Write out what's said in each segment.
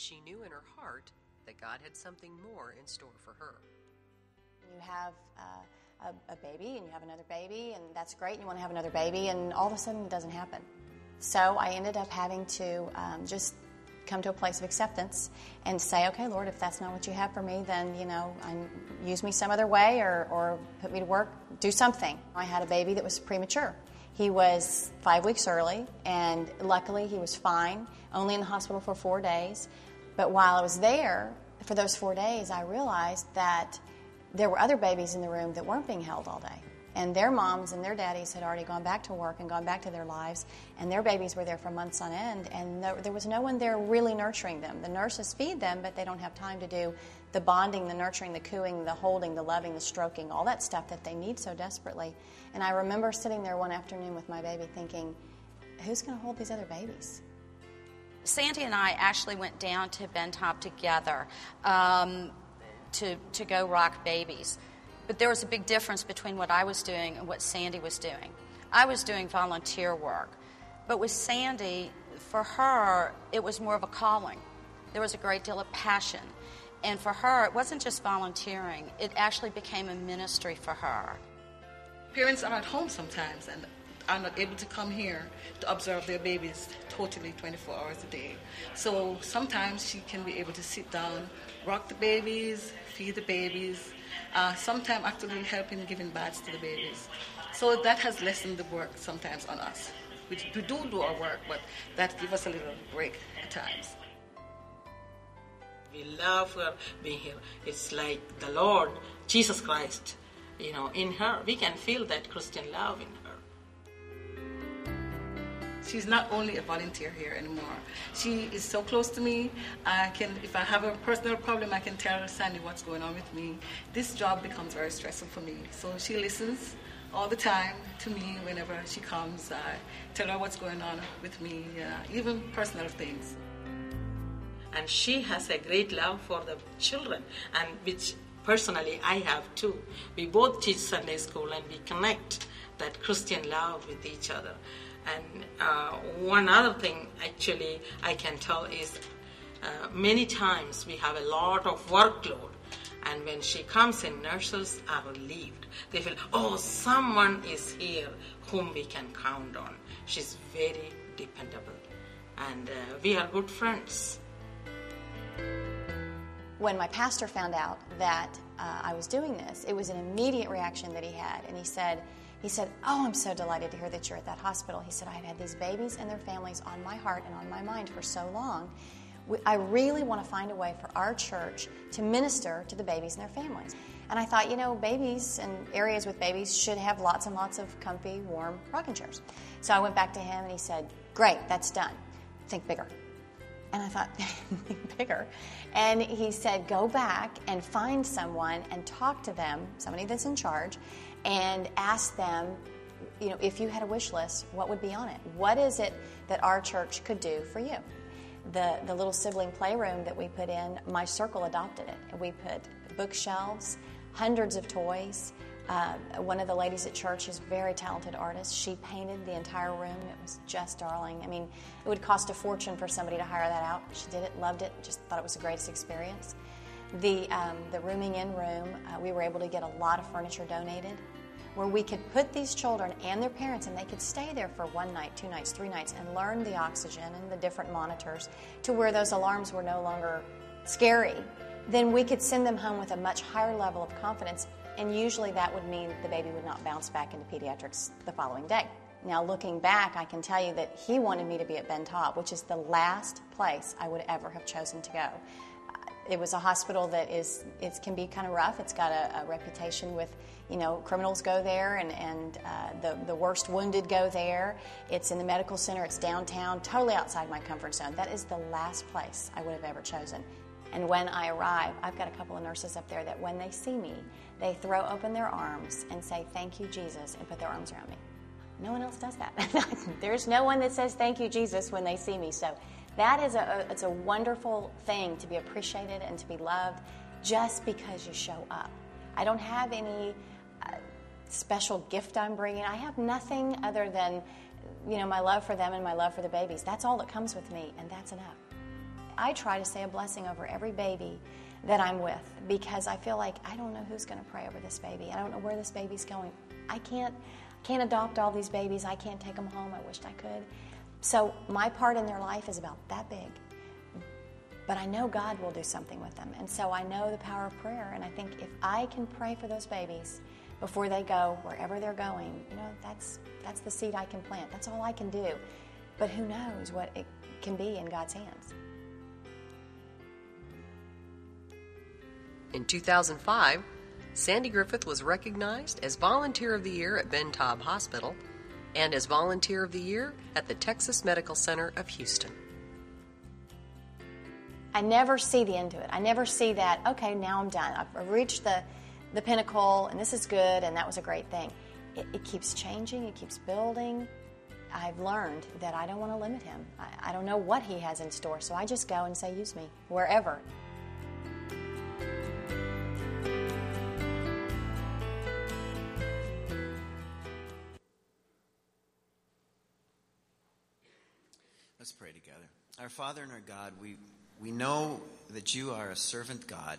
she knew in her heart that God had something more in store for her. You have uh, a, a, baby and you have another baby, and that's great, and you want to have another baby, and all of a sudden it doesn't happen. So I ended up having to um, just come to a place of acceptance and say, okay, Lord, if that's not what you have for me, then, you know, use me some other way or, or put me to work, do something. I had a baby that was premature. He was five weeks early, and luckily he was fine, only in the hospital for four days. But while I was there for those four days, I realized that there were other babies in the room that weren't being held all day and their moms and their daddies had already gone back to work and gone back to their lives, and their babies were there for months on end, and there was no one there really nurturing them. The nurses feed them, but they don't have time to do the bonding, the nurturing, the cooing, the holding, the loving, the stroking, all that stuff that they need so desperately. And I remember sitting there one afternoon with my baby thinking, who's going to hold these other babies? Sandy and I actually went down to Ben Taub together um, to, to go rock babies. But there was a big difference between what I was doing and what Sandy was doing. I was doing volunteer work. But with Sandy, for her, it was more of a calling. There was a great deal of passion. And for her, it wasn't just volunteering, it actually became a ministry for her. Parents are at home sometimes and are not able to come here to observe their babies totally 24 hours a day. So sometimes she can be able to sit down, rock the babies, feed the babies, uh, sometimes actually helping giving baths to the babies. So that has lessened the work sometimes on us. We, do do our work, but that gives us a little break at times. We love her being here. It's like the Lord, Jesus Christ, you know, in her. We can feel that Christian love in her. She's not only a volunteer here anymore. She is so close to me. I can, if I have a personal problem, I can tell Sandy what's going on with me. This job becomes very stressful for me. So she listens all the time to me whenever she comes. I tell her what's going on with me, uh, even personal things. And she has a great love for the children, and which personally I have too. We both teach Sunday school and we connect that Christian love with each other. And uh, one other thing, actually, I can tell is uh, many times we have a lot of workload, and when she comes in, nurses are relieved. They feel, oh, someone is here whom we can count on. She's very dependable, and uh, we are good friends. When my pastor found out that uh, I was doing this, it was an immediate reaction that he had, and he said, he said, Oh, I'm so delighted to hear that you're at that hospital. He said, I've had these babies and their families on my heart and on my mind for so long. I really want to find a way for our church to minister to the babies and their families. And I thought, you know, babies and areas with babies should have lots and lots of comfy, warm rocking chairs. So I went back to him and he said, Great, that's done. Think bigger. And I thought, think bigger. And he said, Go back and find someone and talk to them, somebody that's in charge, and ask them, you know, if you had a wish list, what would be on it? What is it that our church could do for you? The, the little sibling playroom that we put in, my circle adopted it. We put bookshelves, hundreds of toys. Uh, one of the ladies at church is a very talented artist. She painted the entire room. It was just darling. I mean, it would cost a fortune for somebody to hire that out. She did it, loved it, just thought it was the greatest experience. The, um, the rooming in room, uh, we were able to get a lot of furniture donated where we could put these children and their parents and they could stay there for one night, two nights, three nights and learn the oxygen and the different monitors to where those alarms were no longer scary. Then we could send them home with a much higher level of confidence, and usually that would mean the baby would not bounce back into pediatrics the following day. Now, looking back, I can tell you that he wanted me to be at Ben Taub, which is the last place I would ever have chosen to go uh, it was a hospital that is it can be kind of rough. It's got a, a reputation with you know criminals go there and and uh, the the worst wounded go there. It's in the medical center. It's downtown, totally outside my comfort zone. That is the last place I would have ever chosen. And when I arrive, I've got a couple of nurses up there that when they see me, they throw open their arms and say, Thank you, Jesus, and put their arms around me. No one else does that. There's no one that says, Thank you, Jesus, when they see me. So that is a, it's a wonderful thing to be appreciated and to be loved just because you show up. I don't have any special gift I'm bringing. I have nothing other than, you know, my love for them and my love for the babies. That's all that comes with me, and that's enough. I try to say a blessing over every baby that I'm with because I feel like I don't know who's going to pray over this baby. I don't know where this baby's going. I can't can't adopt all these babies. I can't take them home. I wished I could. So my part in their life is about that big. But I know God will do something with them. And so I know the power of prayer. And I think if I can pray for those babies before they go wherever they're going, you know, that's that's the seed I can plant. That's all I can do. But who knows what it can be in God's hands. In 2005, Sandy Griffith was recognized as Volunteer of the Year at Ben Taub Hospital and as Volunteer of the Year at the Texas Medical Center of Houston. I never see the end to it. I never see that, okay, now I'm done. I've reached the, the pinnacle and this is good and that was a great thing. It, it keeps changing, it keeps building. I've learned that I don't want to limit him. I, I don't know what he has in store, so I just go and say, use me wherever. Let's pray together. Our Father and our God, we, we know that you are a servant God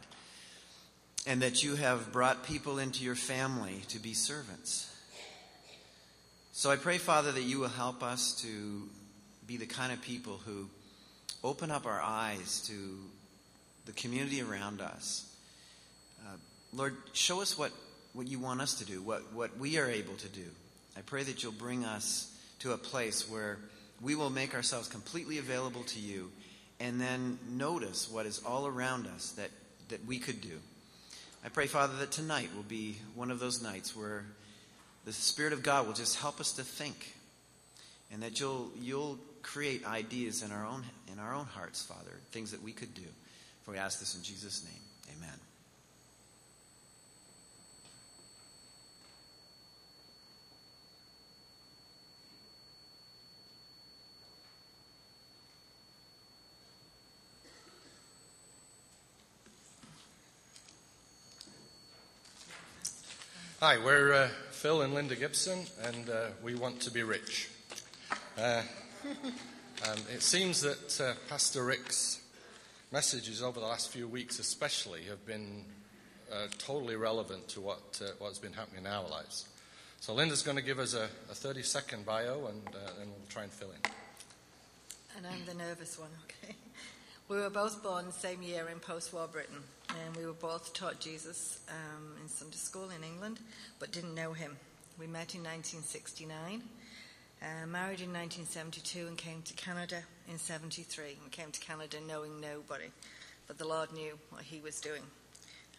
and that you have brought people into your family to be servants. So I pray, Father, that you will help us to be the kind of people who open up our eyes to the community around us. Uh, Lord, show us what, what you want us to do, what, what we are able to do. I pray that you'll bring us to a place where we will make ourselves completely available to you and then notice what is all around us that, that we could do. I pray, Father, that tonight will be one of those nights where the Spirit of God will just help us to think and that you'll, you'll create ideas in our, own, in our own hearts, Father, things that we could do. For we ask this in Jesus' name. Amen. Hi, we're uh, Phil and Linda Gibson, and uh, we want to be rich. Uh, um, it seems that uh, Pastor Rick's messages over the last few weeks, especially, have been uh, totally relevant to what, uh, what's been happening in our lives. So, Linda's going to give us a, a 30 second bio, and then we'll try and fill in. And I'm the nervous one, okay? We were both born the same year in post war Britain, and we were both taught Jesus um, in Sunday school in England, but didn't know him. We met in 1969, uh, married in 1972, and came to Canada in 73. We came to Canada knowing nobody, but the Lord knew what he was doing.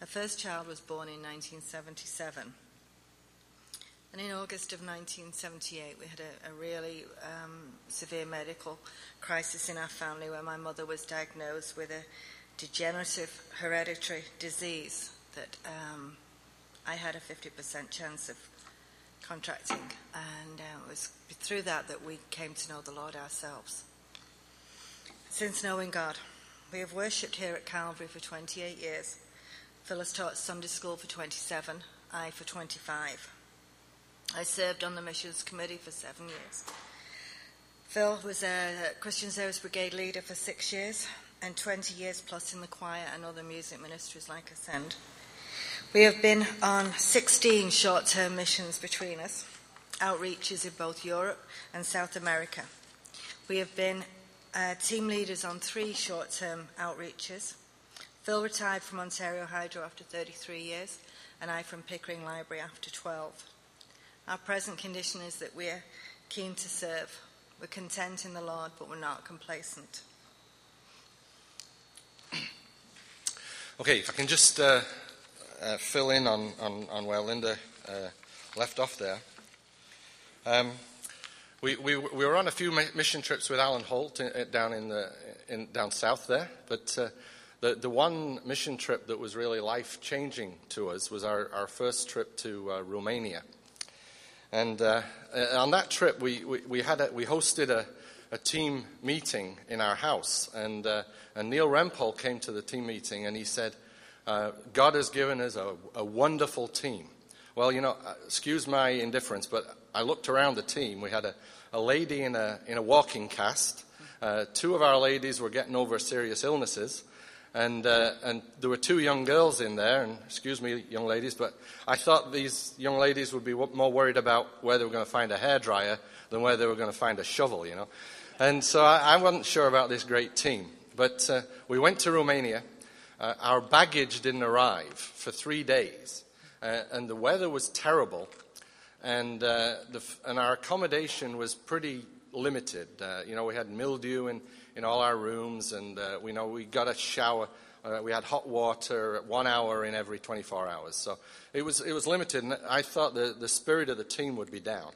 Our first child was born in 1977. And in August of 1978, we had a, a really um, severe medical crisis in our family where my mother was diagnosed with a degenerative hereditary disease that um, I had a 50% chance of contracting. And uh, it was through that that we came to know the Lord ourselves. Since knowing God, we have worshipped here at Calvary for 28 years. Phil has taught Sunday school for 27, I for 25. I served on the missions committee for seven years. Phil was a Christian Service Brigade leader for six years and 20 years plus in the choir and other music ministries like Ascend. We have been on 16 short term missions between us, outreaches in both Europe and South America. We have been uh, team leaders on three short term outreaches. Phil retired from Ontario Hydro after 33 years, and I from Pickering Library after 12. Our present condition is that we're keen to serve. We're content in the Lord, but we're not complacent. Okay, if I can just uh, uh, fill in on, on, on where Linda uh, left off there. Um, we, we, we, were on a few mission trips with Alan Holt in, uh, down, in the, in, down south there, but uh, the, the one mission trip that was really life changing to us was our, our first trip to uh, Romania. And uh, on that trip, we, we, we, had a, we hosted a, a team meeting in our house. And, uh, and Neil Rempel came to the team meeting and he said, uh, God has given us a, a, wonderful team. Well, you know, uh, excuse my indifference, but I looked around the team. We had a, a lady in a, in a walking cast, uh, two of our ladies were getting over serious illnesses. And, uh, and there were two young girls in there, and excuse me, young ladies, but I thought these young ladies would be more worried about where they were going to find a hairdryer than where they were going to find a shovel, you know. And so I, I wasn't sure about this great team. But uh, we went to Romania. Uh, our baggage didn't arrive for three days, uh, and the weather was terrible, and, uh, the, and our accommodation was pretty limited. Uh, you know, we had mildew in, in all our rooms, and uh, we know we got a shower. Uh, we had hot water one hour in every 24 hours. So it was, it was limited, and I thought the, the spirit of the team would be down.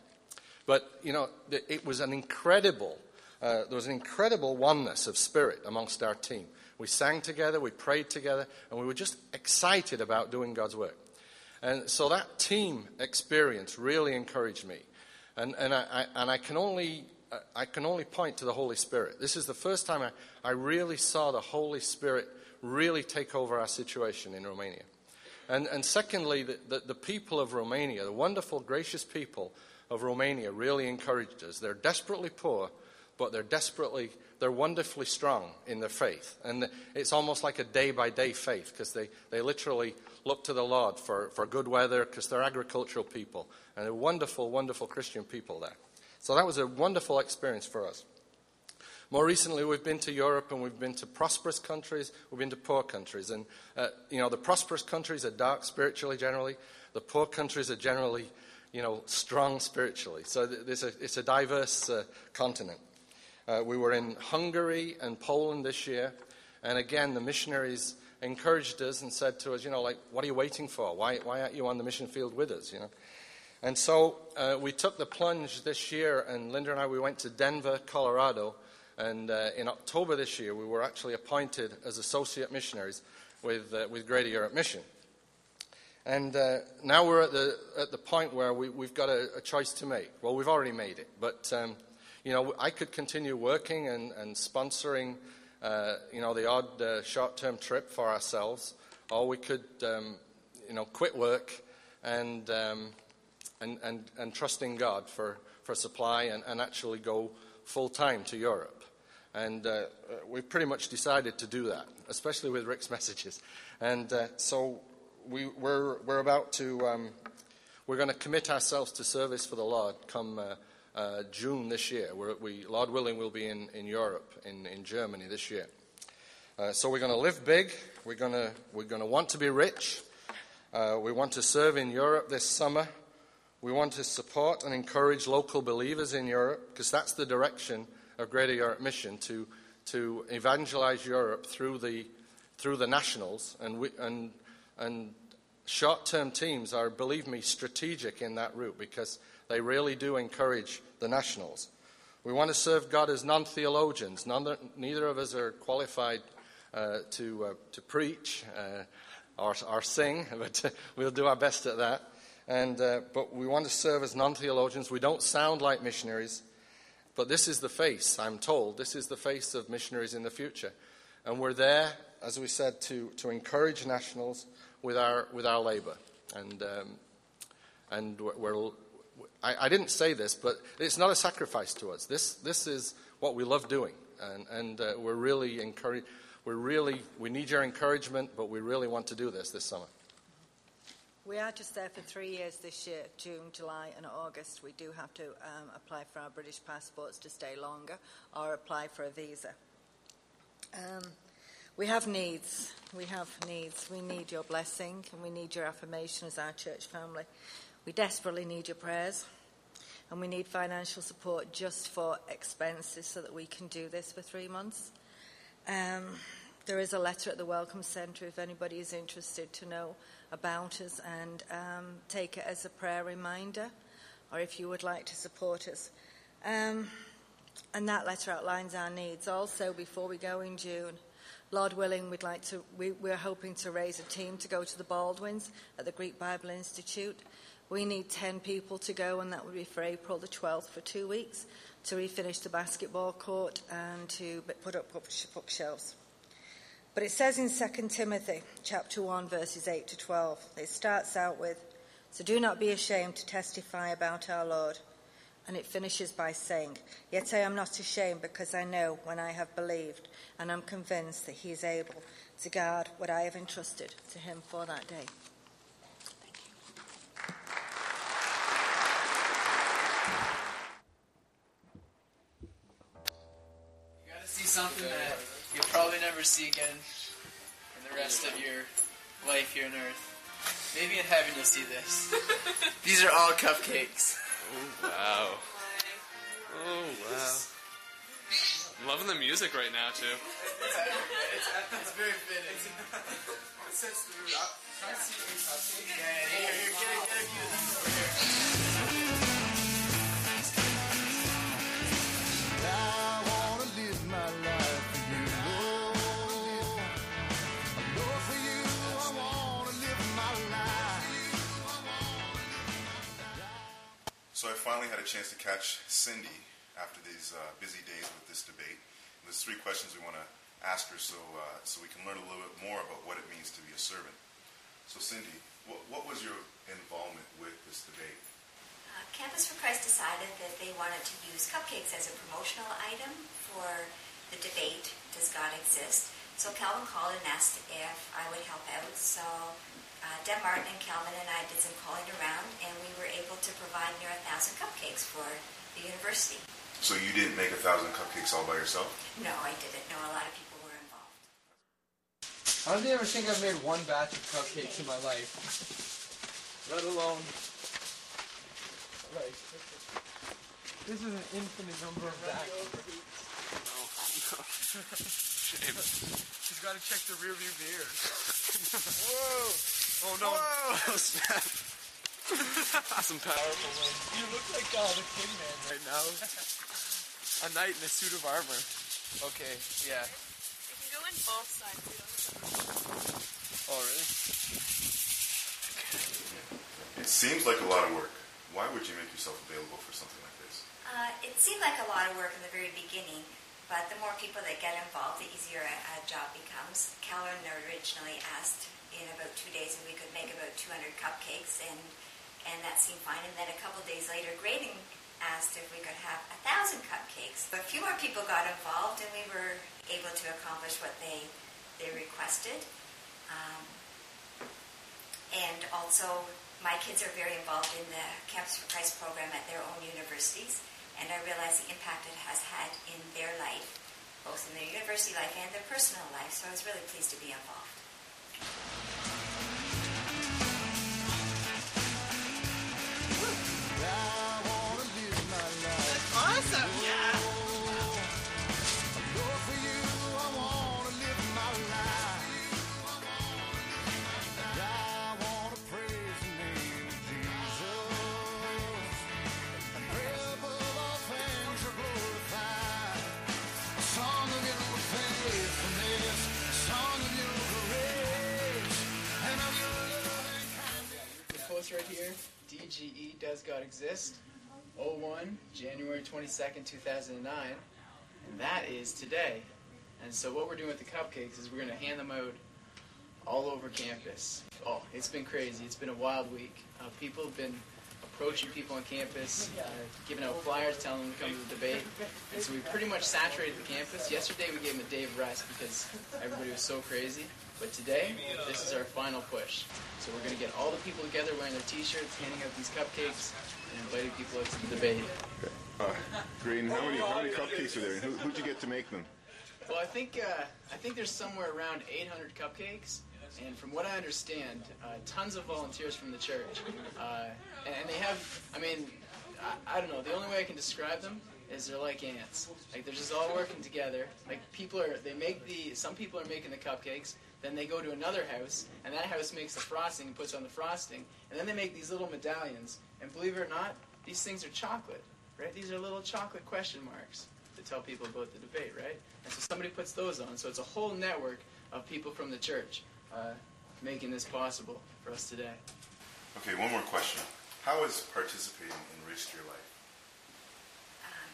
But, you know, it was an incredible, uh, there was an incredible oneness of spirit amongst our team. We sang together, we prayed together, and we were just excited about doing God's work. And so that team experience really encouraged me. And, and, I, and I can only I can only point to the Holy Spirit. This is the first time I, I really saw the Holy Spirit really take over our situation in Romania. And, and secondly, the, the, the, people of Romania, the wonderful, gracious people of Romania, really encouraged us. They're desperately poor, but they're desperately, they're wonderfully strong in their faith. And it's almost like a day by day faith because they, they literally look to the Lord for, for good weather because they're agricultural people. And they're wonderful, wonderful Christian people there. So that was a wonderful experience for us. More recently, we've been to Europe and we've been to prosperous countries, we've been to poor countries. And, uh, you know, the prosperous countries are dark spiritually generally, the poor countries are generally, you know, strong spiritually. So th- a, it's a diverse uh, continent. Uh, we were in Hungary and Poland this year, and again, the missionaries encouraged us and said to us, you know, like, what are you waiting for? Why, why aren't you on the mission field with us, you know? And so uh, we took the plunge this year, and Linda and I, we went to Denver, Colorado. And uh, in October this year, we were actually appointed as associate missionaries with, uh, with Greater Europe Mission. And uh, now we're at the, at the point where we, have got a, a, choice to make. Well, we've already made it. But, um, you know, I could continue working and, and sponsoring, uh, you know, the odd uh, short-term trip for ourselves. Or we could, um, you know, quit work and um, and, and, and trusting God for, for supply and, and actually go full time to Europe. And uh, we've pretty much decided to do that, especially with Rick's messages. And uh, so we, we're, we're about to, um, we're going to commit ourselves to service for the Lord come uh, June this year. We're, we, Lord willing, we'll be in, in Europe, in, in Germany this year. Uh, so we're going to live big. We're going to, we're going to want to be rich. Uh, we want to serve in Europe this summer. We want to support and encourage local believers in Europe because that's the direction of Greater Europe Mission to, to evangelize Europe through the, through the nationals. And, and, and short term teams are, believe me, strategic in that route because they really do encourage the nationals. We want to serve God as non theologians. Neither of us are qualified uh, to, uh, to preach uh, or, or sing, but we'll do our best at that. And, uh, but we want to serve as non theologians. We don't sound like missionaries, but this is the face, I'm told. This is the face of missionaries in the future. And we're there, as we said, to, to encourage nationals with our, with our labor. And, um, and we're, we're I, I, didn't say this, but it's not a sacrifice to us. This, this is what we love doing. And, and uh, we're really encouraged. We're really, we need your encouragement, but we really want to do this this summer. We are just there for three years this year June, July, and August. We do have to um, apply for our British passports to stay longer or apply for a visa. Um, we have needs. We have needs. We need your blessing and we need your affirmation as our church family. We desperately need your prayers and we need financial support just for expenses so that we can do this for three months. Um, there is a letter at the Welcome Centre if anybody is interested to know about us and um, take it as a prayer reminder, or if you would like to support us. Um, and that letter outlines our needs. Also, before we go in June, Lord willing, we'd like to. We, we're hoping to raise a team to go to the Baldwins at the Greek Bible Institute. We need 10 people to go, and that would be for April the 12th for two weeks to refinish the basketball court and to put up bookshelves. But it says in 2 Timothy chapter 1 verses 8 to 12. It starts out with, "So do not be ashamed to testify about our Lord, And it finishes by saying, Yet I am not ashamed because I know when I have believed and I'm convinced that he is able to guard what I have entrusted to him for that day. Something that you'll probably never see again in the rest of your life here on earth. Maybe in heaven you'll see this. These are all cupcakes. Oh, wow. Oh, wow. I'm loving the music right now, too. it's, it's very fitting. It sets the mood up. Try to see your cupcake. Yeah, here, here, get a, get a view of this over here. So I finally had a chance to catch Cindy after these uh, busy days with this debate. And there's three questions we want to ask her so, uh, so we can learn a little bit more about what it means to be a servant. So Cindy, what, what was your involvement with this debate? Uh, Campus for Christ decided that they wanted to use cupcakes as a promotional item for the debate, Does God Exist? So Calvin called and asked if I would help out. So uh, Deb Martin and Calvin and I did some calling around, and we were able to provide near a thousand cupcakes for the university. So you didn't make a thousand cupcakes all by yourself? No, I didn't. No, a lot of people were involved. I don't ever think I've made one batch of cupcakes in my life. Let alone like this is an infinite number of batches. Shame. She's got to check the rear view mirror. Whoa! Oh no! Whoa! Snap. Some powerful wind. You look like uh, the King Man right now. a knight in a suit of armor. Okay, yeah. You can go in both sides. We don't Oh really? It seems like a lot of work. Why would you make yourself available for something like this? Uh, it seemed like a lot of work in the very beginning, but the more people that get involved, the easier a, a job becomes. Calvin originally asked in about two days and we could make about 200 cupcakes, and and that seemed fine. And then a couple days later, Grading asked if we could have a thousand cupcakes. But a few more people got involved, and we were able to accomplish what they they requested. Um, and also, my kids are very involved in the Campus for Christ program at their own universities, and I realize the impact it has had in their life, both in their university life and their personal life. So I was really pleased to be involved. DGE Does God Exist? 01, January 22nd, 2009. And that is today. And so what we're doing with the cupcakes is we're going to hand them out all over campus. Oh, it's been crazy. It's been a wild week. Uh, people have been approaching people on campus, uh, giving out flyers, telling them to come to the debate. And so we pretty much saturated the campus. Yesterday we gave them a day of rest because everybody was so crazy. But today, this is our final push. So we're going to get all the people together wearing their t-shirts, handing out these cupcakes, and inviting people out to the debate. Uh, Green, how many how many cupcakes are there? Who, who'd you get to make them? Well, I think uh, I think there's somewhere around 800 cupcakes, and from what I understand, uh, tons of volunteers from the church, uh, and, and they have. I mean, I, I don't know. The only way I can describe them is they're like ants. Like they're just all working together. Like people are. They make the. Some people are making the cupcakes. Then they go to another house, and that house makes the frosting and puts on the frosting, and then they make these little medallions. And believe it or not, these things are chocolate. Right? These are little chocolate question marks to tell people about the debate, right? And so somebody puts those on. So it's a whole network of people from the church uh, making this possible for us today. Okay, one more question. How has participating enriched your life? Um,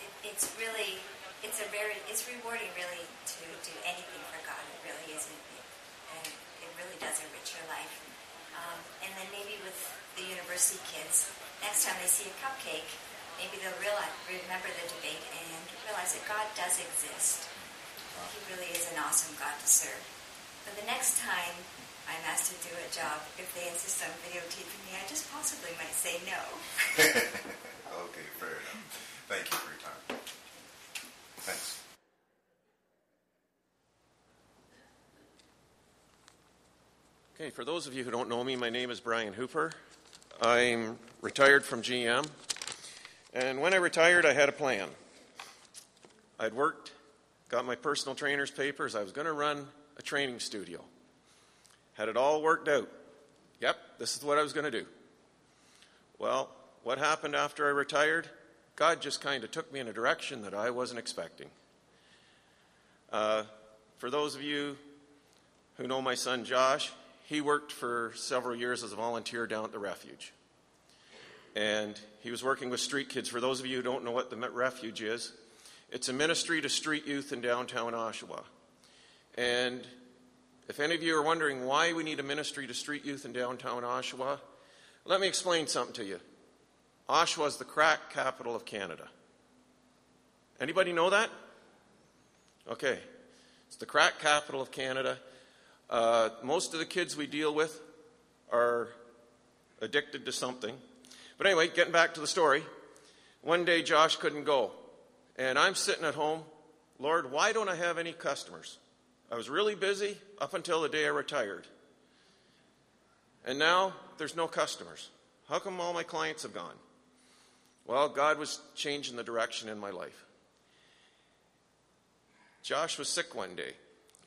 it, it's really, it's a very, it's rewarding really to do anything for God. It really is, it, and it really does enrich your life. Um, and then maybe with the university kids, next time they see a cupcake, maybe they'll realize, remember the debate and realize that God does exist. He really is an awesome God to serve. But the next time I'm asked to do a job, if they insist on videotaping me, I just possibly might say no. okay, fair enough. Thank you for your time. Thanks. Okay, for those of you who don't know me, my name is Brian Hooper. I'm retired from GM. And when I retired, I had a plan. I'd worked, got my personal trainer's papers. I was going to run a training studio. Had it all worked out. Yep, this is what I was going to do. Well, what happened after I retired? God just kind of took me in a direction that I wasn't expecting. Uh, for those of you who know my son Josh, he worked for several years as a volunteer down at the refuge. And he was working with street kids. For those of you who don't know what the refuge is, it's a ministry to street youth in downtown Oshawa. And if any of you are wondering why we need a ministry to street youth in downtown Oshawa, let me explain something to you. Oshawa is the crack capital of Canada. Anybody know that? Okay. It's the crack capital of Canada. Uh, most of the kids we deal with are addicted to something. But anyway, getting back to the story. One day Josh couldn't go. And I'm sitting at home. Lord, why don't I have any customers? I was really busy up until the day I retired. And now there's no customers. How come all my clients have gone? Well, God was changing the direction in my life. Josh was sick one day,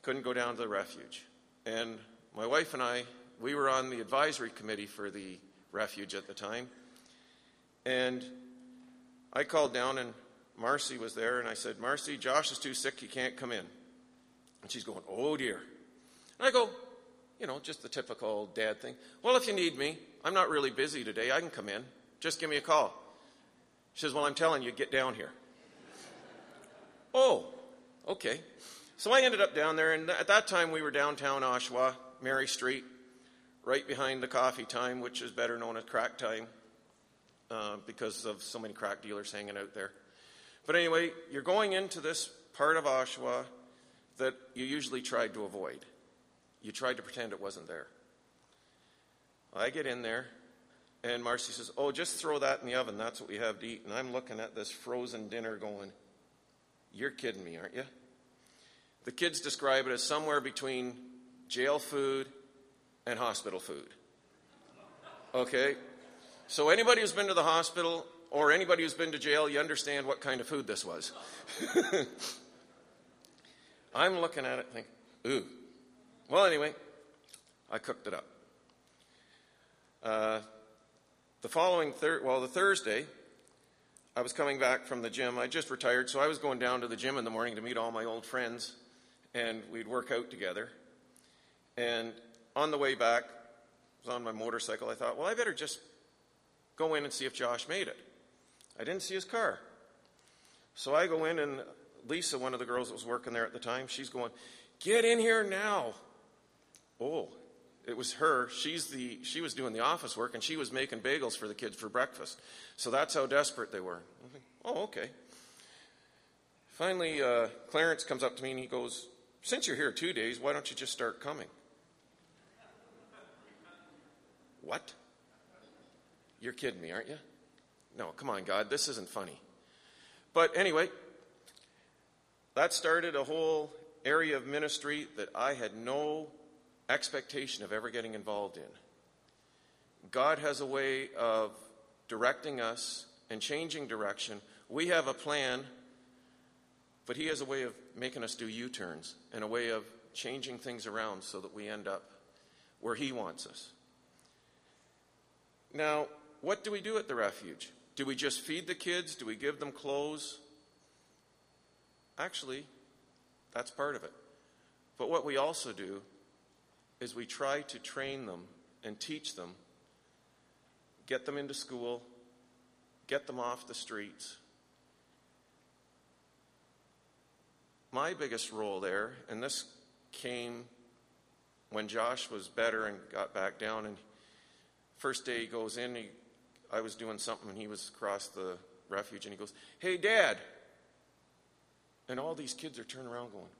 couldn't go down to the refuge. And my wife and I, we were on the advisory committee for the refuge at the time. And I called down, and Marcy was there, and I said, Marcy, Josh is too sick, he can't come in. And she's going, Oh dear. And I go, You know, just the typical dad thing. Well, if you need me, I'm not really busy today, I can come in. Just give me a call. She says, Well, I'm telling you, get down here. oh, okay. So I ended up down there, and at that time we were downtown Oshawa, Mary Street, right behind the coffee time, which is better known as crack time uh, because of so many crack dealers hanging out there. But anyway, you're going into this part of Oshawa that you usually tried to avoid. You tried to pretend it wasn't there. I get in there, and Marcy says, Oh, just throw that in the oven. That's what we have to eat. And I'm looking at this frozen dinner going, You're kidding me, aren't you? The kids describe it as somewhere between jail food and hospital food. Okay? So, anybody who's been to the hospital or anybody who's been to jail, you understand what kind of food this was. I'm looking at it thinking, ooh. Well, anyway, I cooked it up. Uh, the following well, the Thursday, I was coming back from the gym. I just retired, so I was going down to the gym in the morning to meet all my old friends, and we'd work out together. And on the way back, I was on my motorcycle. I thought, well, I better just go in and see if Josh made it. I didn't see his car. So I go in, and Lisa, one of the girls that was working there at the time, she's going, Get in here now. Oh, it was her. She's the, she was doing the office work, and she was making bagels for the kids for breakfast. So that's how desperate they were. Think, oh, okay. Finally, uh, Clarence comes up to me and he goes, Since you're here two days, why don't you just start coming? What? You're kidding me, aren't you? No, come on, God, this isn't funny. But anyway, that started a whole area of ministry that I had no expectation of ever getting involved in. God has a way of directing us and changing direction. We have a plan, but He has a way of making us do U turns and a way of changing things around so that we end up where He wants us. Now, what do we do at the refuge? Do we just feed the kids? Do we give them clothes? Actually, that's part of it. But what we also do is we try to train them and teach them, get them into school, get them off the streets. My biggest role there, and this came when Josh was better and got back down, and first day he goes in, he I was doing something and he was across the refuge and he goes, Hey, Dad. And all these kids are turning around going,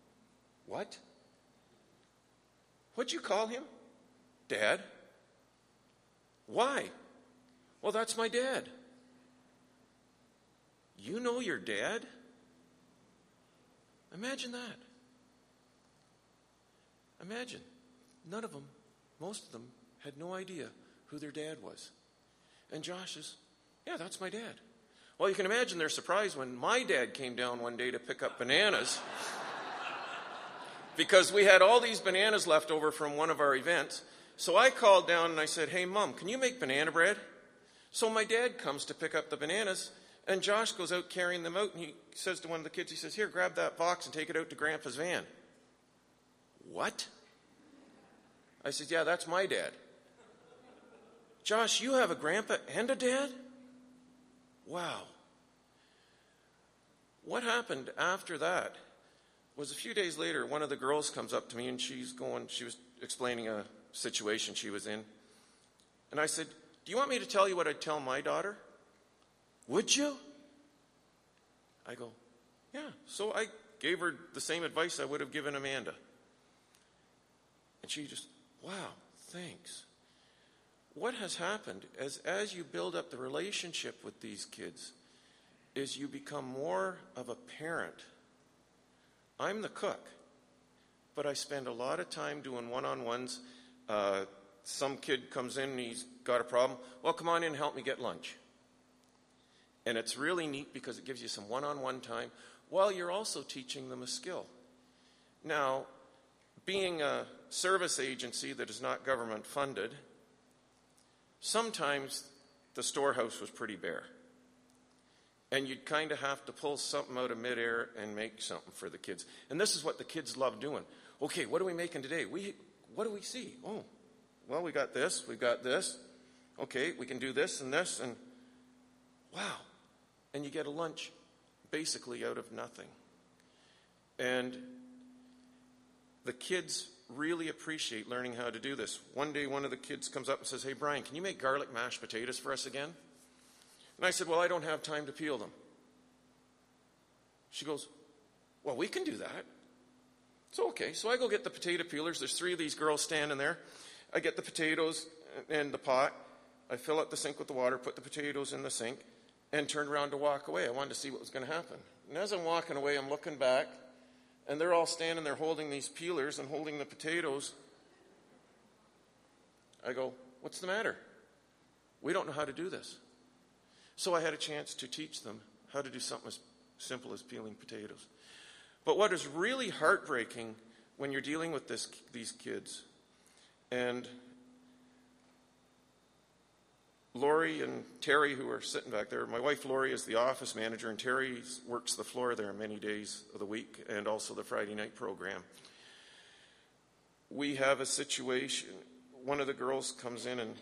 What? What'd you call him? Dad. Why? Well, that's my dad. You know your dad? Imagine that. Imagine. None of them, most of them, had no idea who their dad was. And Josh is, yeah, that's my dad. Well, you can imagine their surprise when my dad came down one day to pick up bananas. Because we had all these bananas left over from one of our events. So I called down and I said, Hey, Mom, can you make banana bread? So my dad comes to pick up the bananas, and Josh goes out carrying them out, and he says to one of the kids, He says, Here, grab that box and take it out to Grandpa's van. What? I said, Yeah, that's my dad. Josh, you have a grandpa and a dad? Wow. What happened after that was a few days later, one of the girls comes up to me and she's going, she was explaining a situation she was in. And I said, Do you want me to tell you what I'd tell my daughter? Would you? I go, Yeah. So I gave her the same advice I would have given Amanda. And she just, Wow, thanks what has happened is as you build up the relationship with these kids is you become more of a parent i'm the cook but i spend a lot of time doing one-on-ones. Uh, some kid comes in and he's got a problem. Well come on in and help me get lunch. And it's really neat because it gives you some one-on-one time while you're also teaching them a skill. Now being a service agency that is not government funded sometimes the storehouse was pretty bare. And you'd kind of have to pull something out of midair and make something for the kids. And this is what the kids love doing. Okay, what are we making today? We, what do we see? Oh, well, we got this, we got this. Okay, we can do this and this, and wow. And you get a lunch basically out of nothing. And the kids really appreciate learning how to do this. One day, one of the kids comes up and says, Hey, Brian, can you make garlic mashed potatoes for us again? And I said, Well, I don't have time to peel them. She goes, Well, we can do that. So, okay. So I go get the potato peelers. There's three of these girls standing there. I get the potatoes and the pot. I fill up the sink with the water, put the potatoes in the sink, and turned around to walk away. I wanted to see what was going to happen. And as I'm walking away, I'm looking back and they're all standing there holding these peelers and holding the potatoes. I go, What's the matter? We don't know how to do this. So I had a chance to teach them how to do something as simple as peeling potatoes. But what is really heartbreaking when you're dealing with this, these kids, and Lori and Terry, who are sitting back there, my wife Lori is the office manager, and Terry works the floor there many days of the week and also the Friday night program. We have a situation. One of the girls comes in, and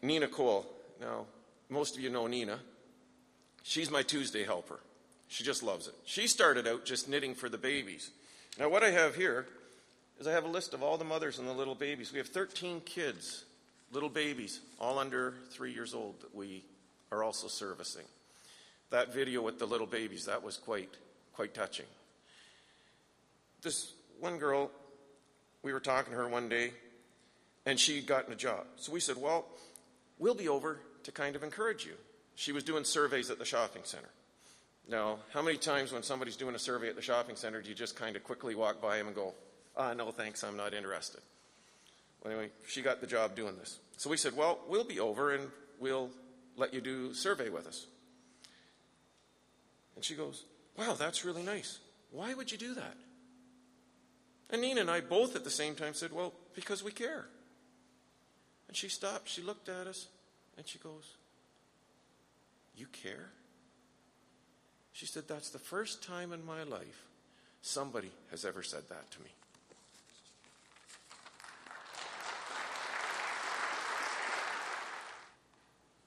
Nina Cole. Now, most of you know Nina. She's my Tuesday helper. She just loves it. She started out just knitting for the babies. Now, what I have here is I have a list of all the mothers and the little babies. We have 13 kids little babies, all under three years old, that we are also servicing. That video with the little babies, that was quite, quite touching. This one girl, we were talking to her one day, and she'd gotten a job. So we said, Well, we'll be over to kind of encourage you. She was doing surveys at the shopping center. Now, how many times when somebody's doing a survey at the shopping center do you just kind of quickly walk by them and go, ah, no, thanks, I'm not interested? Well, anyway, she got the job doing this. So we said, well, we'll be over and we'll let you do survey with us. And she goes, wow, that's really nice. Why would you do that? And Nina and I both at the same time said, well, because we care. And she stopped, she looked at us, and she goes, You care? She said, That's the first time in my life somebody has ever said that to me.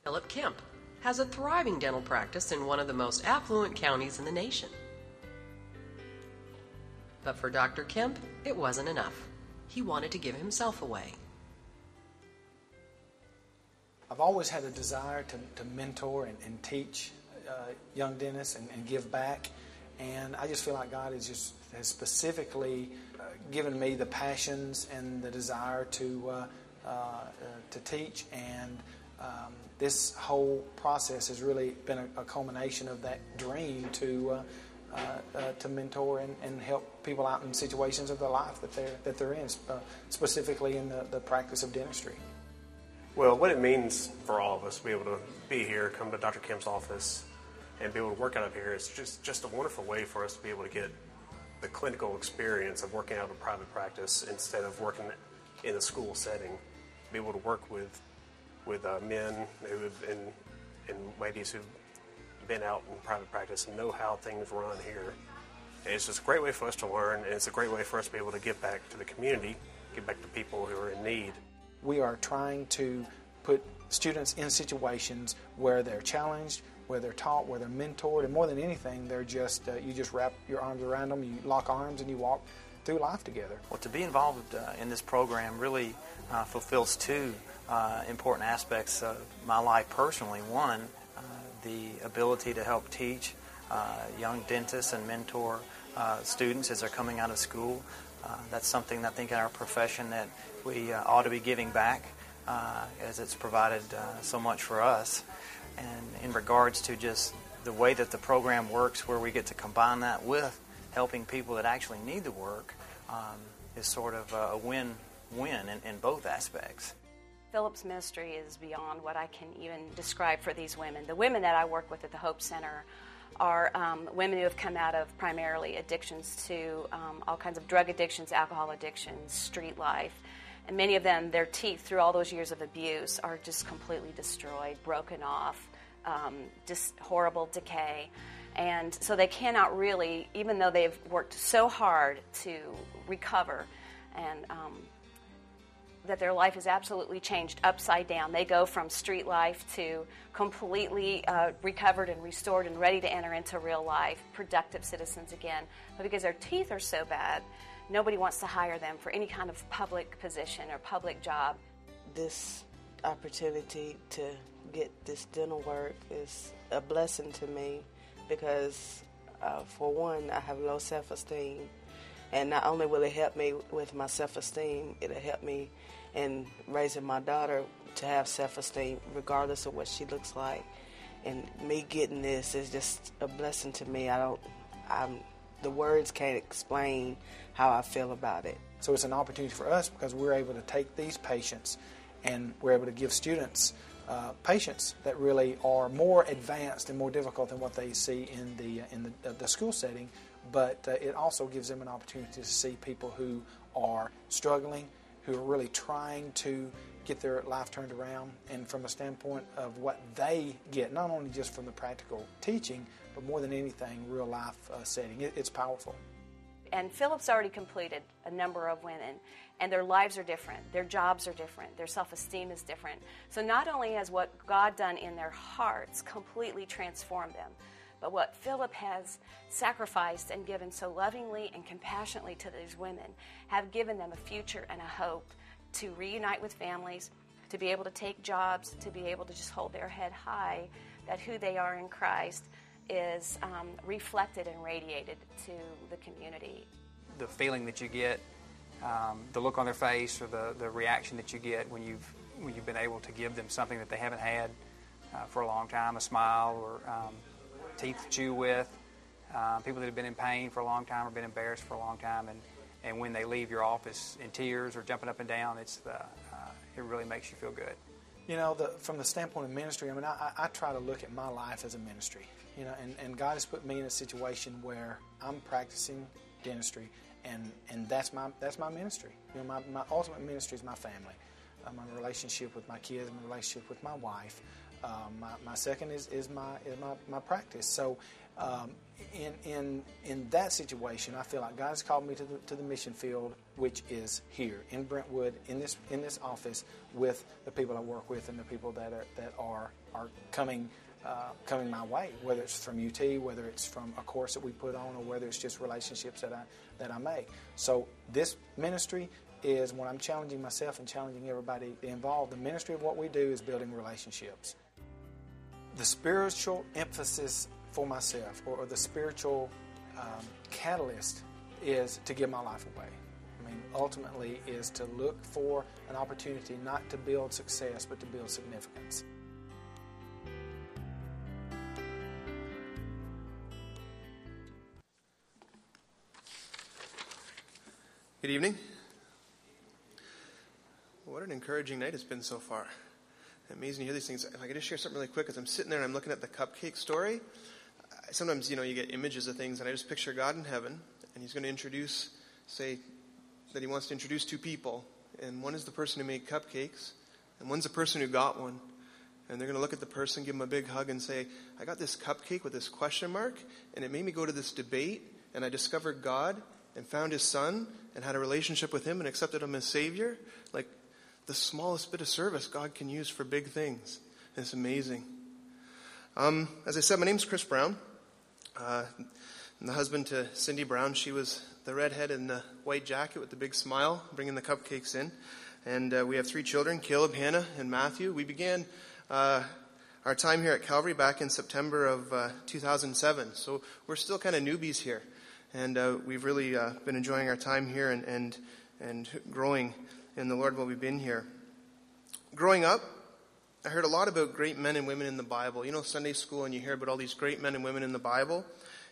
Philip Kemp has a thriving dental practice in one of the most affluent counties in the nation. But for Dr. Kemp, it wasn't enough. He wanted to give himself away. I've always had a desire to, to mentor and, and teach uh, young dentists and, and give back. And I just feel like God has just has specifically uh, given me the passions and the desire to uh, uh, to teach. And um, this whole process has really been a, a culmination of that dream to. Uh, uh, to mentor and, and, help people out in situations of their life that they're that they're in, specifically in the, the practice of dentistry. Well, what it means for all of us to be able to be here, come to Dr. Kim's office, and be able to work out of here is just, just a wonderful way for us to be able to get the clinical experience of working out of a private practice instead of working in a school setting. Be able to work with with uh, men who have been and ladies who've been out in private practice and know how things run here. And it's just a great way for us to learn, and it's a great way for us to be able to give back to the community, give back to people who are in need. We are trying to put students in situations where they're challenged, where they're taught, where they're mentored, and more than anything, they're just uh, you just wrap your arms around them, you lock arms, and you walk through life together. Well, to be involved uh, in this program really uh, fulfills two uh, important aspects of my life personally. One, uh, the ability to help teach uh, young dentists and mentor students as they're coming out of school. that's something I think in our profession that we ought to be giving back as it's provided so much for us. And in regards to just the way that the program works, where we get to combine that with helping people that actually need the work, um, is sort of a win win in, in both aspects. Philip's ministry is beyond what I can even describe for these women. The women that I work with at the Hope Center are um, women who have come out of primarily addictions to um, all kinds of drug addictions, alcohol addictions, street life. And many of them, their teeth, through all those years of abuse, are just completely destroyed, broken off, um, just horrible decay. And so they cannot really, even though they've worked so hard to recover and um, that their life is absolutely changed upside down. They go from street life to completely uh, recovered and restored and ready to enter into real life, productive citizens again. But because their teeth are so bad, nobody wants to hire them for any kind of public position or public job. This opportunity to get this dental work is a blessing to me because, uh, for one, I have low self esteem. And not only will it help me with my self esteem, it'll help me in raising my daughter to have self esteem, regardless of what she looks like. And me getting this is just a blessing to me. I don't, I'm, the words can't explain how I feel about it. So it's an opportunity for us because we're able to take these patients and we're able to give students uh, patients that really are more advanced and more difficult than what they see in the uh, in the, uh, the school setting. But uh, it also gives them an opportunity to see people who are struggling, who are really trying to get their life turned around, and from a standpoint of what they get, not only just from the practical teaching, but more than anything, real life uh, setting. It, it's powerful. And Philip's already completed a number of women, and their lives are different, their jobs are different, their self esteem is different. So not only has what God done in their hearts completely transformed them, but what Philip has sacrificed and given so lovingly and compassionately to these women have given them a future and a hope to reunite with families, to be able to take jobs, to be able to just hold their head high that who they are in Christ is um, reflected and radiated to the community. The feeling that you get, um, the look on their face, or the, the reaction that you get when you've when you've been able to give them something that they haven't had uh, for a long time, a smile or um, teeth to chew with, uh, people that have been in pain for a long time or been embarrassed for a long time, and, and when they leave your office in tears or jumping up and down, it's the, uh, it really makes you feel good. You know, the, from the standpoint of ministry, I mean, I, I try to look at my life as a ministry. You know, and, and God has put me in a situation where I'm practicing dentistry, and, and that's my that's my ministry. You know, my, my ultimate ministry is my family, uh, my relationship with my kids, my relationship with my wife. Um, my, my second is, is my is my, my practice. So, um, in in in that situation, I feel like God has called me to the to the mission field, which is here in Brentwood, in this in this office, with the people I work with and the people that are that are are coming uh, coming my way, whether it's from UT, whether it's from a course that we put on, or whether it's just relationships that I that I make. So this ministry is when I'm challenging myself and challenging everybody involved, the ministry of what we do is building relationships. The spiritual emphasis for myself, or, or the spiritual um, catalyst, is to give my life away. I mean, ultimately, is to look for an opportunity not to build success, but to build significance. Good evening. What an encouraging night it's been so far. Amazing to hear these things. If I could just share something really quick, as I'm sitting there and I'm looking at the cupcake story, sometimes you know you get images of things, and I just picture God in heaven, and He's going to introduce, say, that He wants to introduce two people, and one is the person who made cupcakes, and one's the person who got one. And they're going to look at the person, give him a big hug, and say, I got this cupcake with this question mark, and it made me go to this debate, and I discovered God and found his son and had a relationship with him and accepted him as Savior. The smallest bit of service God can use for big things. And it's amazing. Um, as I said, my name's Chris Brown. Uh, I'm the husband to Cindy Brown. She was the redhead in the white jacket with the big smile, bringing the cupcakes in. And uh, we have three children Caleb, Hannah, and Matthew. We began uh, our time here at Calvary back in September of uh, 2007. So we're still kind of newbies here. And uh, we've really uh, been enjoying our time here and, and, and growing in the Lord while we've been here. Growing up, I heard a lot about great men and women in the Bible. You know, Sunday school, and you hear about all these great men and women in the Bible.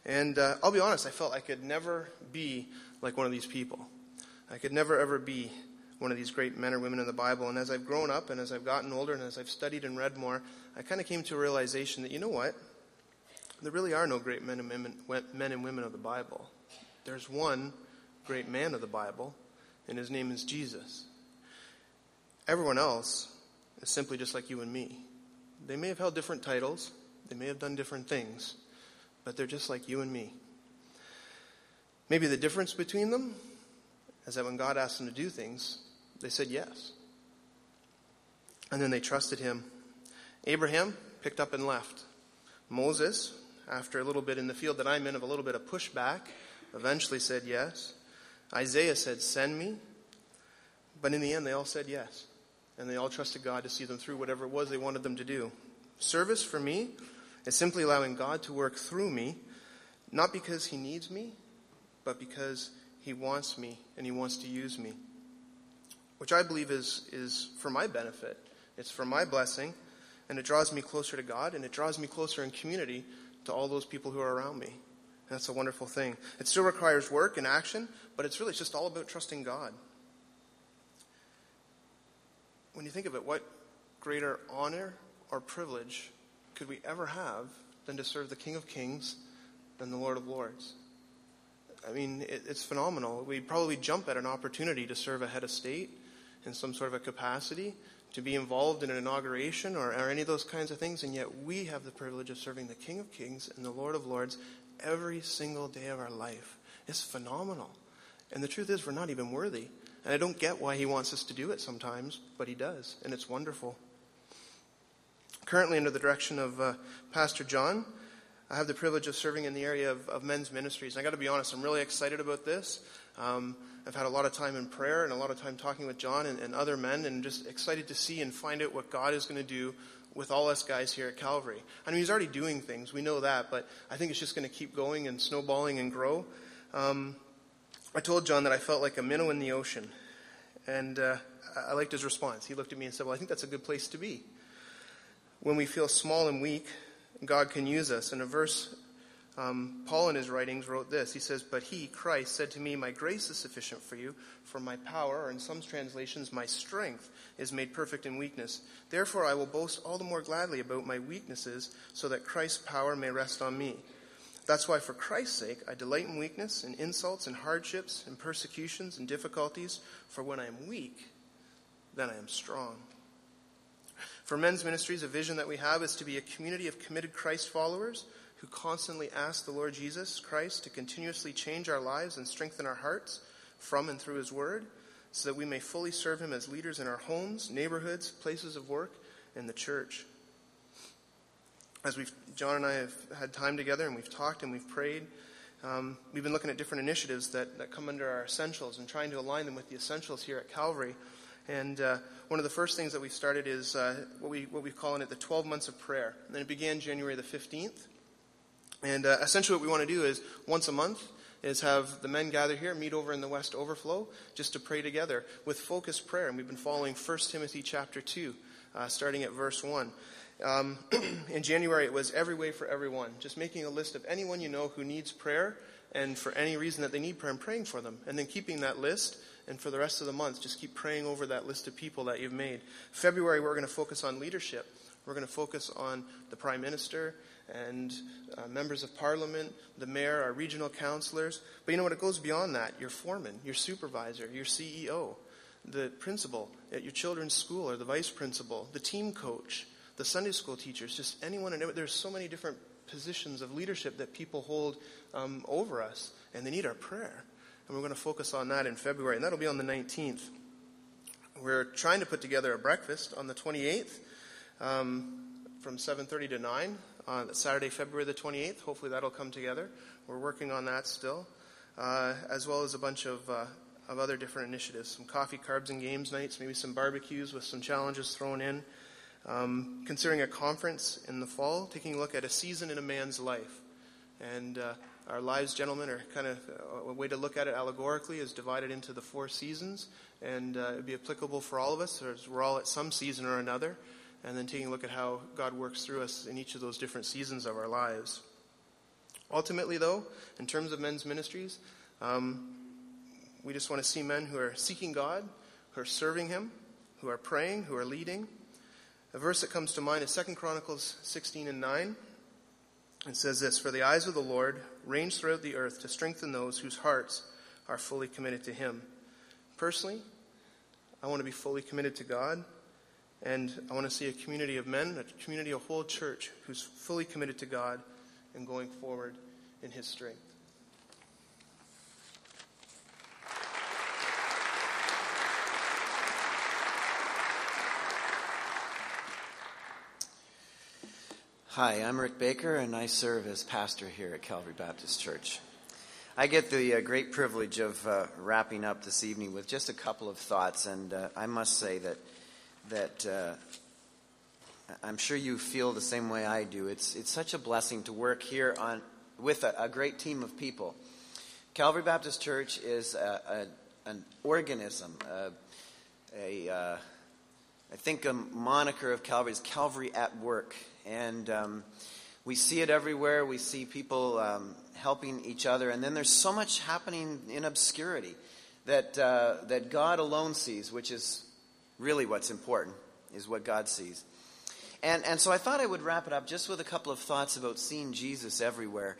And uh, I'll be honest, I felt I could never be like one of these people. I could never, ever be one of these great men or women in the Bible. And as I've grown up and as I've gotten older and as I've studied and read more, I kind of came to a realization that, you know what? There really are no great men and women, men and women of the Bible. There's one great man of the Bible, and his name is Jesus. Everyone else is simply just like you and me. They may have held different titles, they may have done different things, but they're just like you and me. Maybe the difference between them is that when God asked them to do things, they said yes. And then they trusted him. Abraham picked up and left. Moses, after a little bit in the field that I'm in of a little bit of pushback, eventually said yes. Isaiah said, Send me. But in the end, they all said yes. And they all trusted God to see them through whatever it was they wanted them to do. Service for me is simply allowing God to work through me, not because He needs me, but because He wants me and He wants to use me. Which I believe is, is for my benefit. It's for my blessing, and it draws me closer to God, and it draws me closer in community to all those people who are around me. That's a wonderful thing. It still requires work and action, but it's really just all about trusting God. When you think of it, what greater honor or privilege could we ever have than to serve the King of Kings and the Lord of Lords? I mean, it, it's phenomenal. We probably jump at an opportunity to serve a head of state in some sort of a capacity, to be involved in an inauguration or, or any of those kinds of things, and yet we have the privilege of serving the King of Kings and the Lord of Lords every single day of our life. It's phenomenal. And the truth is, we're not even worthy. And I don't get why he wants us to do it sometimes, but he does, and it's wonderful. Currently, under the direction of uh, Pastor John, I have the privilege of serving in the area of, of men's ministries. And I got to be honest, I'm really excited about this. Um, I've had a lot of time in prayer and a lot of time talking with John and, and other men, and just excited to see and find out what God is going to do with all us guys here at Calvary. I mean, he's already doing things, we know that, but I think it's just going to keep going and snowballing and grow. Um, I told John that I felt like a minnow in the ocean, and uh, I liked his response. He looked at me and said, Well, I think that's a good place to be. When we feel small and weak, God can use us. In a verse, um, Paul in his writings wrote this. He says, But he, Christ, said to me, My grace is sufficient for you, for my power, or in some translations, my strength, is made perfect in weakness. Therefore, I will boast all the more gladly about my weaknesses, so that Christ's power may rest on me. That's why, for Christ's sake, I delight in weakness, in insults, and hardships, and persecutions, and difficulties, for when I am weak, then I am strong. For men's ministries, a vision that we have is to be a community of committed Christ followers who constantly ask the Lord Jesus Christ to continuously change our lives and strengthen our hearts from and through His Word, so that we may fully serve Him as leaders in our homes, neighborhoods, places of work, and the church. As we've, John and I have had time together and we've talked and we've prayed, Um, we've been looking at different initiatives that, that come under our essentials and trying to align them with the essentials here at Calvary. And uh, one of the first things that we started is uh, what, we, what we're calling it the 12 months of prayer. And it began January the 15th. And uh, essentially, what we want to do is once a month is have the men gather here, meet over in the West Overflow, just to pray together with focused prayer. And we've been following 1 Timothy chapter 2, uh, starting at verse 1. Um, in January, it was every way for everyone, just making a list of anyone you know who needs prayer, and for any reason that they need prayer, and praying for them. And then keeping that list, and for the rest of the month, just keep praying over that list of people that you've made. February, we're going to focus on leadership. We're going to focus on the Prime Minister and uh, members of parliament, the mayor, our regional councillors. But you know what? It goes beyond that. Your foreman, your supervisor, your CEO, the principal at your children's school or the vice principal, the team coach, the Sunday school teachers, just anyone. And there's so many different positions of leadership that people hold um, over us, and they need our prayer. And we're going to focus on that in February, and that'll be on the 19th. We're trying to put together a breakfast on the 28th um, from 7.30 to 9 on Saturday, February the 28th. Hopefully that'll come together. We're working on that still, uh, as well as a bunch of, uh, of other different initiatives. Some coffee, carbs, and games nights, maybe some barbecues with some challenges thrown in. Um, considering a conference in the fall, taking a look at a season in a man's life. And uh, our lives, gentlemen, are kind of uh, a way to look at it allegorically is divided into the four seasons, and uh, it'd be applicable for all of us. As we're all at some season or another, and then taking a look at how God works through us in each of those different seasons of our lives. Ultimately, though, in terms of men's ministries, um, we just want to see men who are seeking God, who are serving Him, who are praying, who are leading. A verse that comes to mind is 2 Chronicles 16 and 9. It says this For the eyes of the Lord range throughout the earth to strengthen those whose hearts are fully committed to Him. Personally, I want to be fully committed to God, and I want to see a community of men, a community, a whole church who's fully committed to God and going forward in His strength. Hi, I'm Rick Baker, and I serve as pastor here at Calvary Baptist Church. I get the uh, great privilege of uh, wrapping up this evening with just a couple of thoughts, and uh, I must say that that uh, I'm sure you feel the same way I do. It's it's such a blessing to work here on with a, a great team of people. Calvary Baptist Church is a, a, an organism, a, uh, I think a moniker of Calvary is Calvary at work. And um, we see it everywhere. We see people um, helping each other. And then there's so much happening in obscurity that, uh, that God alone sees, which is really what's important, is what God sees. And, and so I thought I would wrap it up just with a couple of thoughts about seeing Jesus everywhere.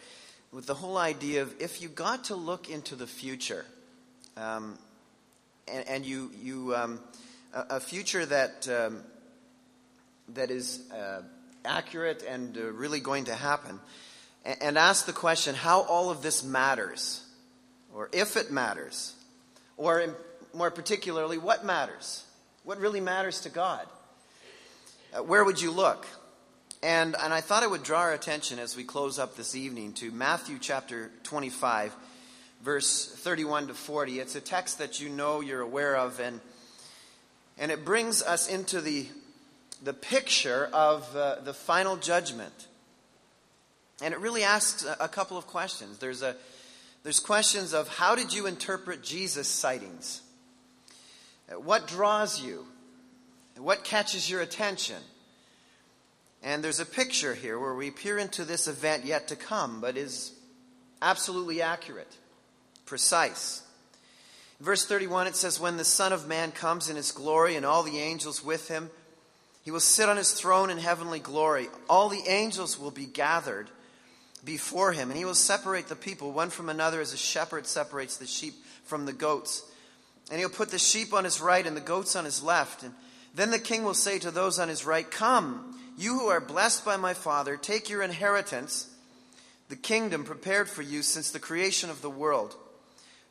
With the whole idea of if you got to look into the future, um, and, and, you, you um, a, future that, um, that is. Uh, accurate and uh, really going to happen, and, and ask the question how all of this matters, or if it matters, or in, more particularly, what matters? What really matters to God? Uh, where would you look? And, and I thought I would draw our attention as we close up this evening to Matthew chapter 25, verse 31 to 40. It's a text that you know you're aware of, and, and it brings us into the the picture of uh, the final judgment. And it really asks a, a couple of questions. There's, a, there's questions of how did you interpret Jesus' sightings? What draws you? What catches your attention? And there's a picture here where we peer into this event yet to come, but is absolutely accurate, precise. Verse 31, it says, When the Son of Man comes in his glory and all the angels with him, he will sit on his throne in heavenly glory. All the angels will be gathered before him, and he will separate the people one from another as a shepherd separates the sheep from the goats. And he'll put the sheep on his right and the goats on his left. And then the king will say to those on his right, Come, you who are blessed by my Father, take your inheritance, the kingdom prepared for you since the creation of the world.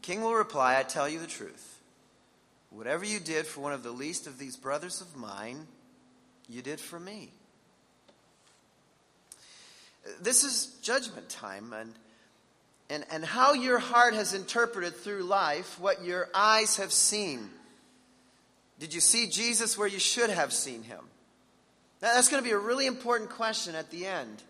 The king will reply, I tell you the truth. Whatever you did for one of the least of these brothers of mine, you did for me. This is judgment time, and, and, and how your heart has interpreted through life what your eyes have seen. Did you see Jesus where you should have seen him? Now, that's going to be a really important question at the end.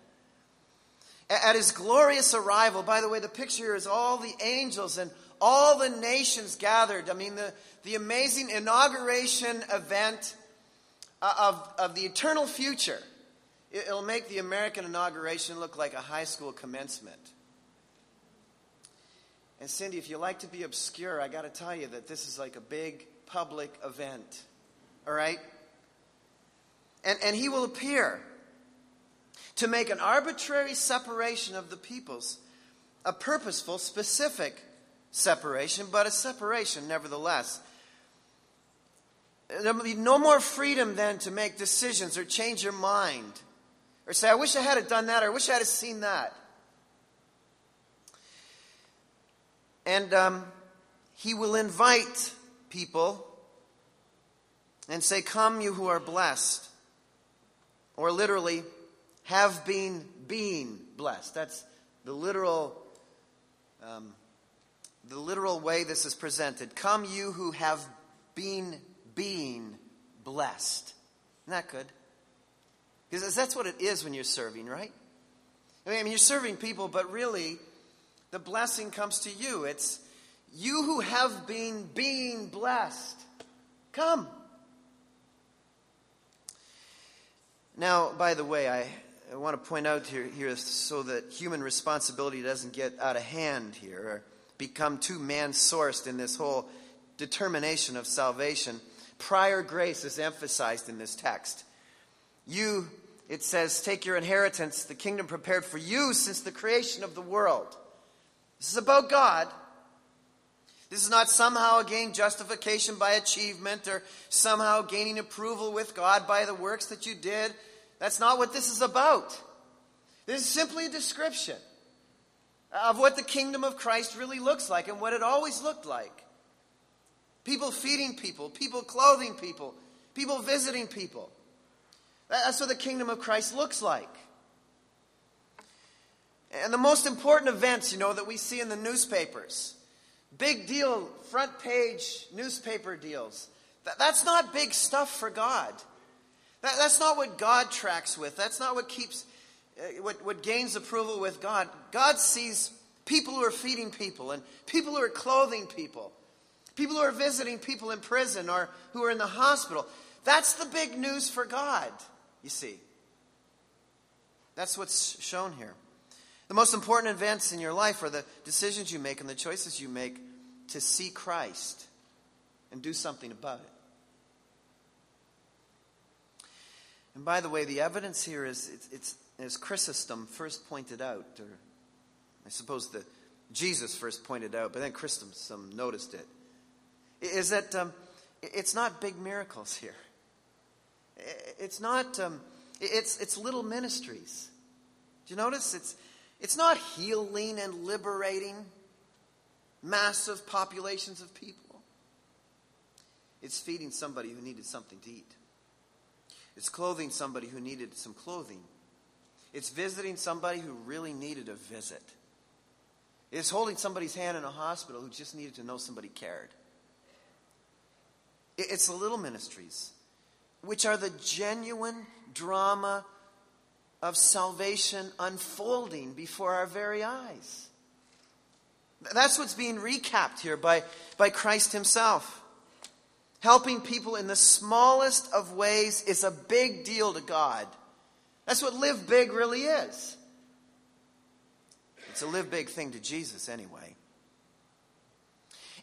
At his glorious arrival, by the way, the picture here is all the angels and all the nations gathered. I mean, the, the amazing inauguration event uh, of, of the eternal future. It'll make the American inauguration look like a high school commencement. And Cindy, if you like to be obscure, I got to tell you that this is like a big public event. All right? And, and he will appear to make an arbitrary separation of the peoples, a purposeful, specific separation, but a separation nevertheless. There will be no more freedom then to make decisions or change your mind or say, I wish I had done that or I wish I had seen that. And um, he will invite people and say, Come, you who are blessed. Or literally, have been being blessed. That's the literal, um, the literal way this is presented. Come, you who have been being blessed. Isn't that good? Because that's what it is when you're serving, right? I mean, you're serving people, but really, the blessing comes to you. It's you who have been being blessed. Come. Now, by the way, I, I want to point out here, here so that human responsibility doesn't get out of hand here become too man sourced in this whole determination of salvation. Prior grace is emphasized in this text. You, it says, take your inheritance, the kingdom prepared for you since the creation of the world. This is about God. This is not somehow gain justification by achievement or somehow gaining approval with God by the works that you did. That's not what this is about. This is simply a description of what the kingdom of Christ really looks like and what it always looked like. People feeding people, people clothing people, people visiting people. That's what the kingdom of Christ looks like. And the most important events, you know, that we see in the newspapers big deal, front page newspaper deals. that's not big stuff for God. That, that's not what God tracks with. That's not what keeps, Uh, what, what gains approval with God. God sees people who are feeding people and people who are clothing people, people who are visiting people in prison or who are in the hospital. That's the big news for God, you see. That's what's shown here. The most important events in your life are the decisions you make and the choices you make to see Christ and do something about it. And by the way, the evidence here is, it's, it's as Chrysostom first pointed out, or I suppose that Jesus first pointed out, but then Chrysostom noticed it, is that um, it's not big miracles here. It's not, um, it's, it's little ministries. Do you notice? It's, it's not healing and liberating massive populations of people. It's feeding somebody who needed something to eat. It's clothing somebody who needed some clothing. It's visiting somebody who really needed a visit. It's holding somebody's hand in a hospital who just needed to know somebody cared. It's the little ministries, which are the genuine drama of salvation unfolding before our very eyes. That's what's being recapped here by, by Christ Himself. Helping people in the smallest of ways is a big deal to God. That's what live big really is. It's a live big thing to Jesus, anyway.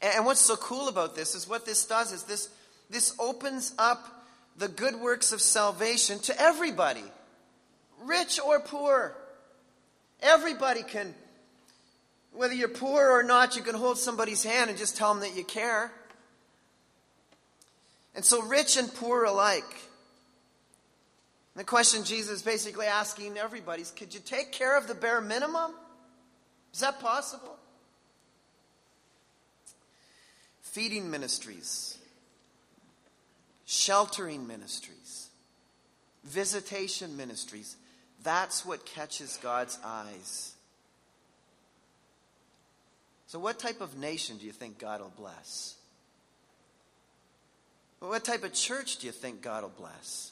And, what's so cool about this is what this does is this, this opens up the good works of salvation to everybody, rich or poor. Everybody can, whether you're poor or not, you can hold somebody's hand and just tell them that you care. And so, rich and poor alike. The question Jesus is basically asking everybody is could you take care of the bare minimum? Is that possible? Feeding ministries, sheltering ministries, visitation ministries. That's what catches God's eyes. So, what type of nation do you think God will bless? What type of church do you think God will bless?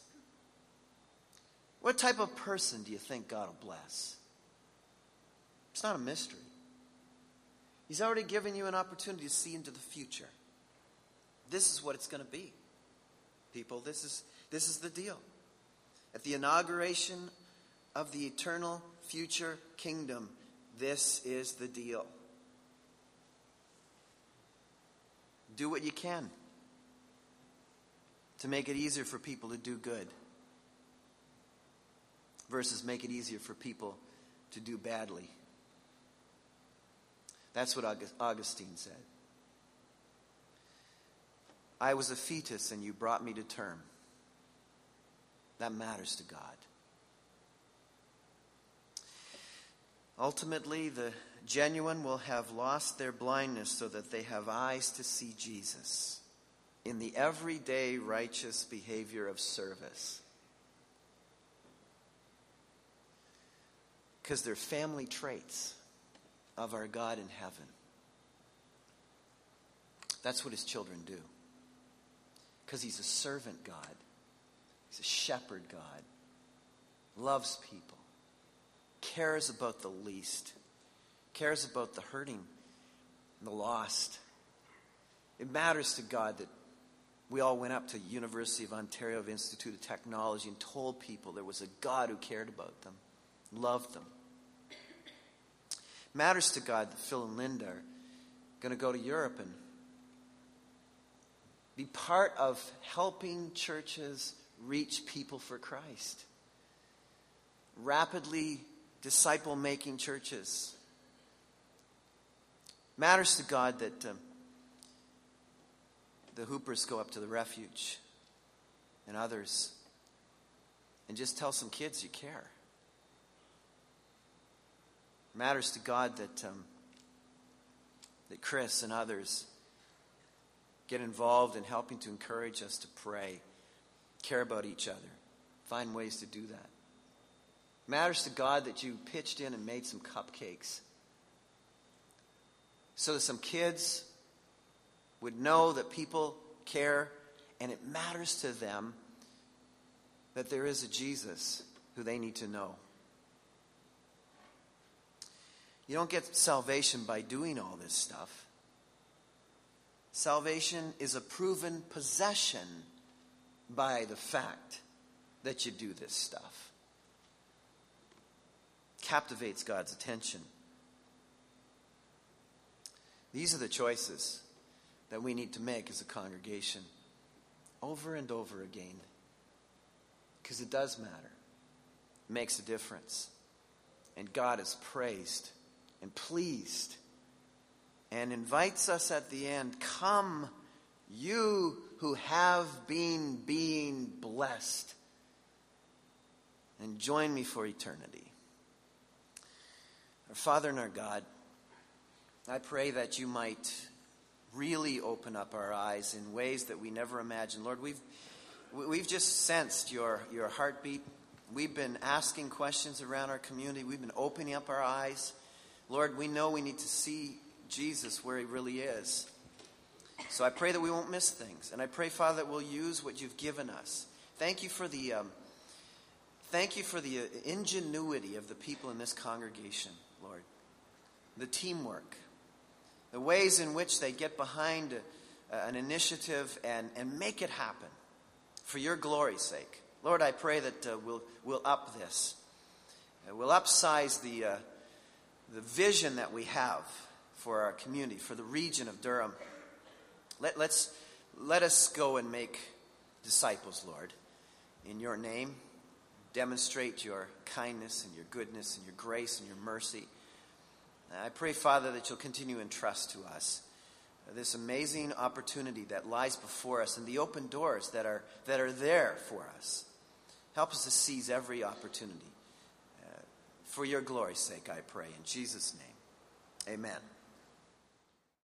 What type of person do you think God will bless? It's not a mystery. He's already given you an opportunity to see into the future. This is what it's going to be. People, this is, this is the deal. At the inauguration of the eternal future kingdom, this is the deal. Do what you can to make it easier for people to do good versus make it easier for people to do badly. That's what Augustine said. I was a fetus and you brought me to term. That matters to God. Ultimately, the genuine will have lost their blindness so that they have eyes to see Jesus in the everyday righteous behavior of service. Because they're family traits of our God in heaven. That's what his children do. Because he's a servant God, he's a shepherd God, loves people, cares about the least, cares about the hurting, and the lost. It matters to God that we all went up to University of Ontario Institute of Technology and told people there was a God who cared about them, loved them. Matters to God that Phil and Linda are going to go to Europe and be part of helping churches reach people for Christ. Rapidly disciple making churches. Matters to God that um, the Hoopers go up to the refuge and others and just tell some kids you care matters to God that, um, that Chris and others get involved in helping to encourage us to pray, care about each other, find ways to do that. It matters to God that you pitched in and made some cupcakes so that some kids would know that people care and it matters to them that there is a Jesus who they need to know. You don't get salvation by doing all this stuff. Salvation is a proven possession by the fact that you do this stuff. Captivates God's attention. These are the choices that we need to make as a congregation over and over again. Because it does matter, it makes a difference. And God is praised and pleased and invites us at the end come, you who have been being blessed, and join me for eternity. Our Father and our God, I pray that you might really open up our eyes in ways that we never imagined. Lord, we've, we've just sensed your, your heartbeat. We've been asking questions around our community. We've been opening up our eyes. Lord, we know we need to see Jesus where he really is. So I pray that we won't miss things. And I pray, Father, that we'll use what you've given us. Thank you for the, um, thank you for the ingenuity of the people in this congregation, Lord. The teamwork, the ways in which they get behind a, an initiative and, and make it happen for your glory's sake. Lord, I pray that uh, we'll, we'll up this. Uh, we'll upsize the, uh, the vision that we have for our community, for the region of Durham. Let, let's, let us go and make disciples, Lord. In your name, demonstrate your kindness and your goodness and your grace and your mercy. I pray, Father, that you'll continue to entrust to us this amazing opportunity that lies before us and the open doors that are, that are there for us. Help us to seize every opportunity. For your glory's sake, I pray. In Jesus' name, amen.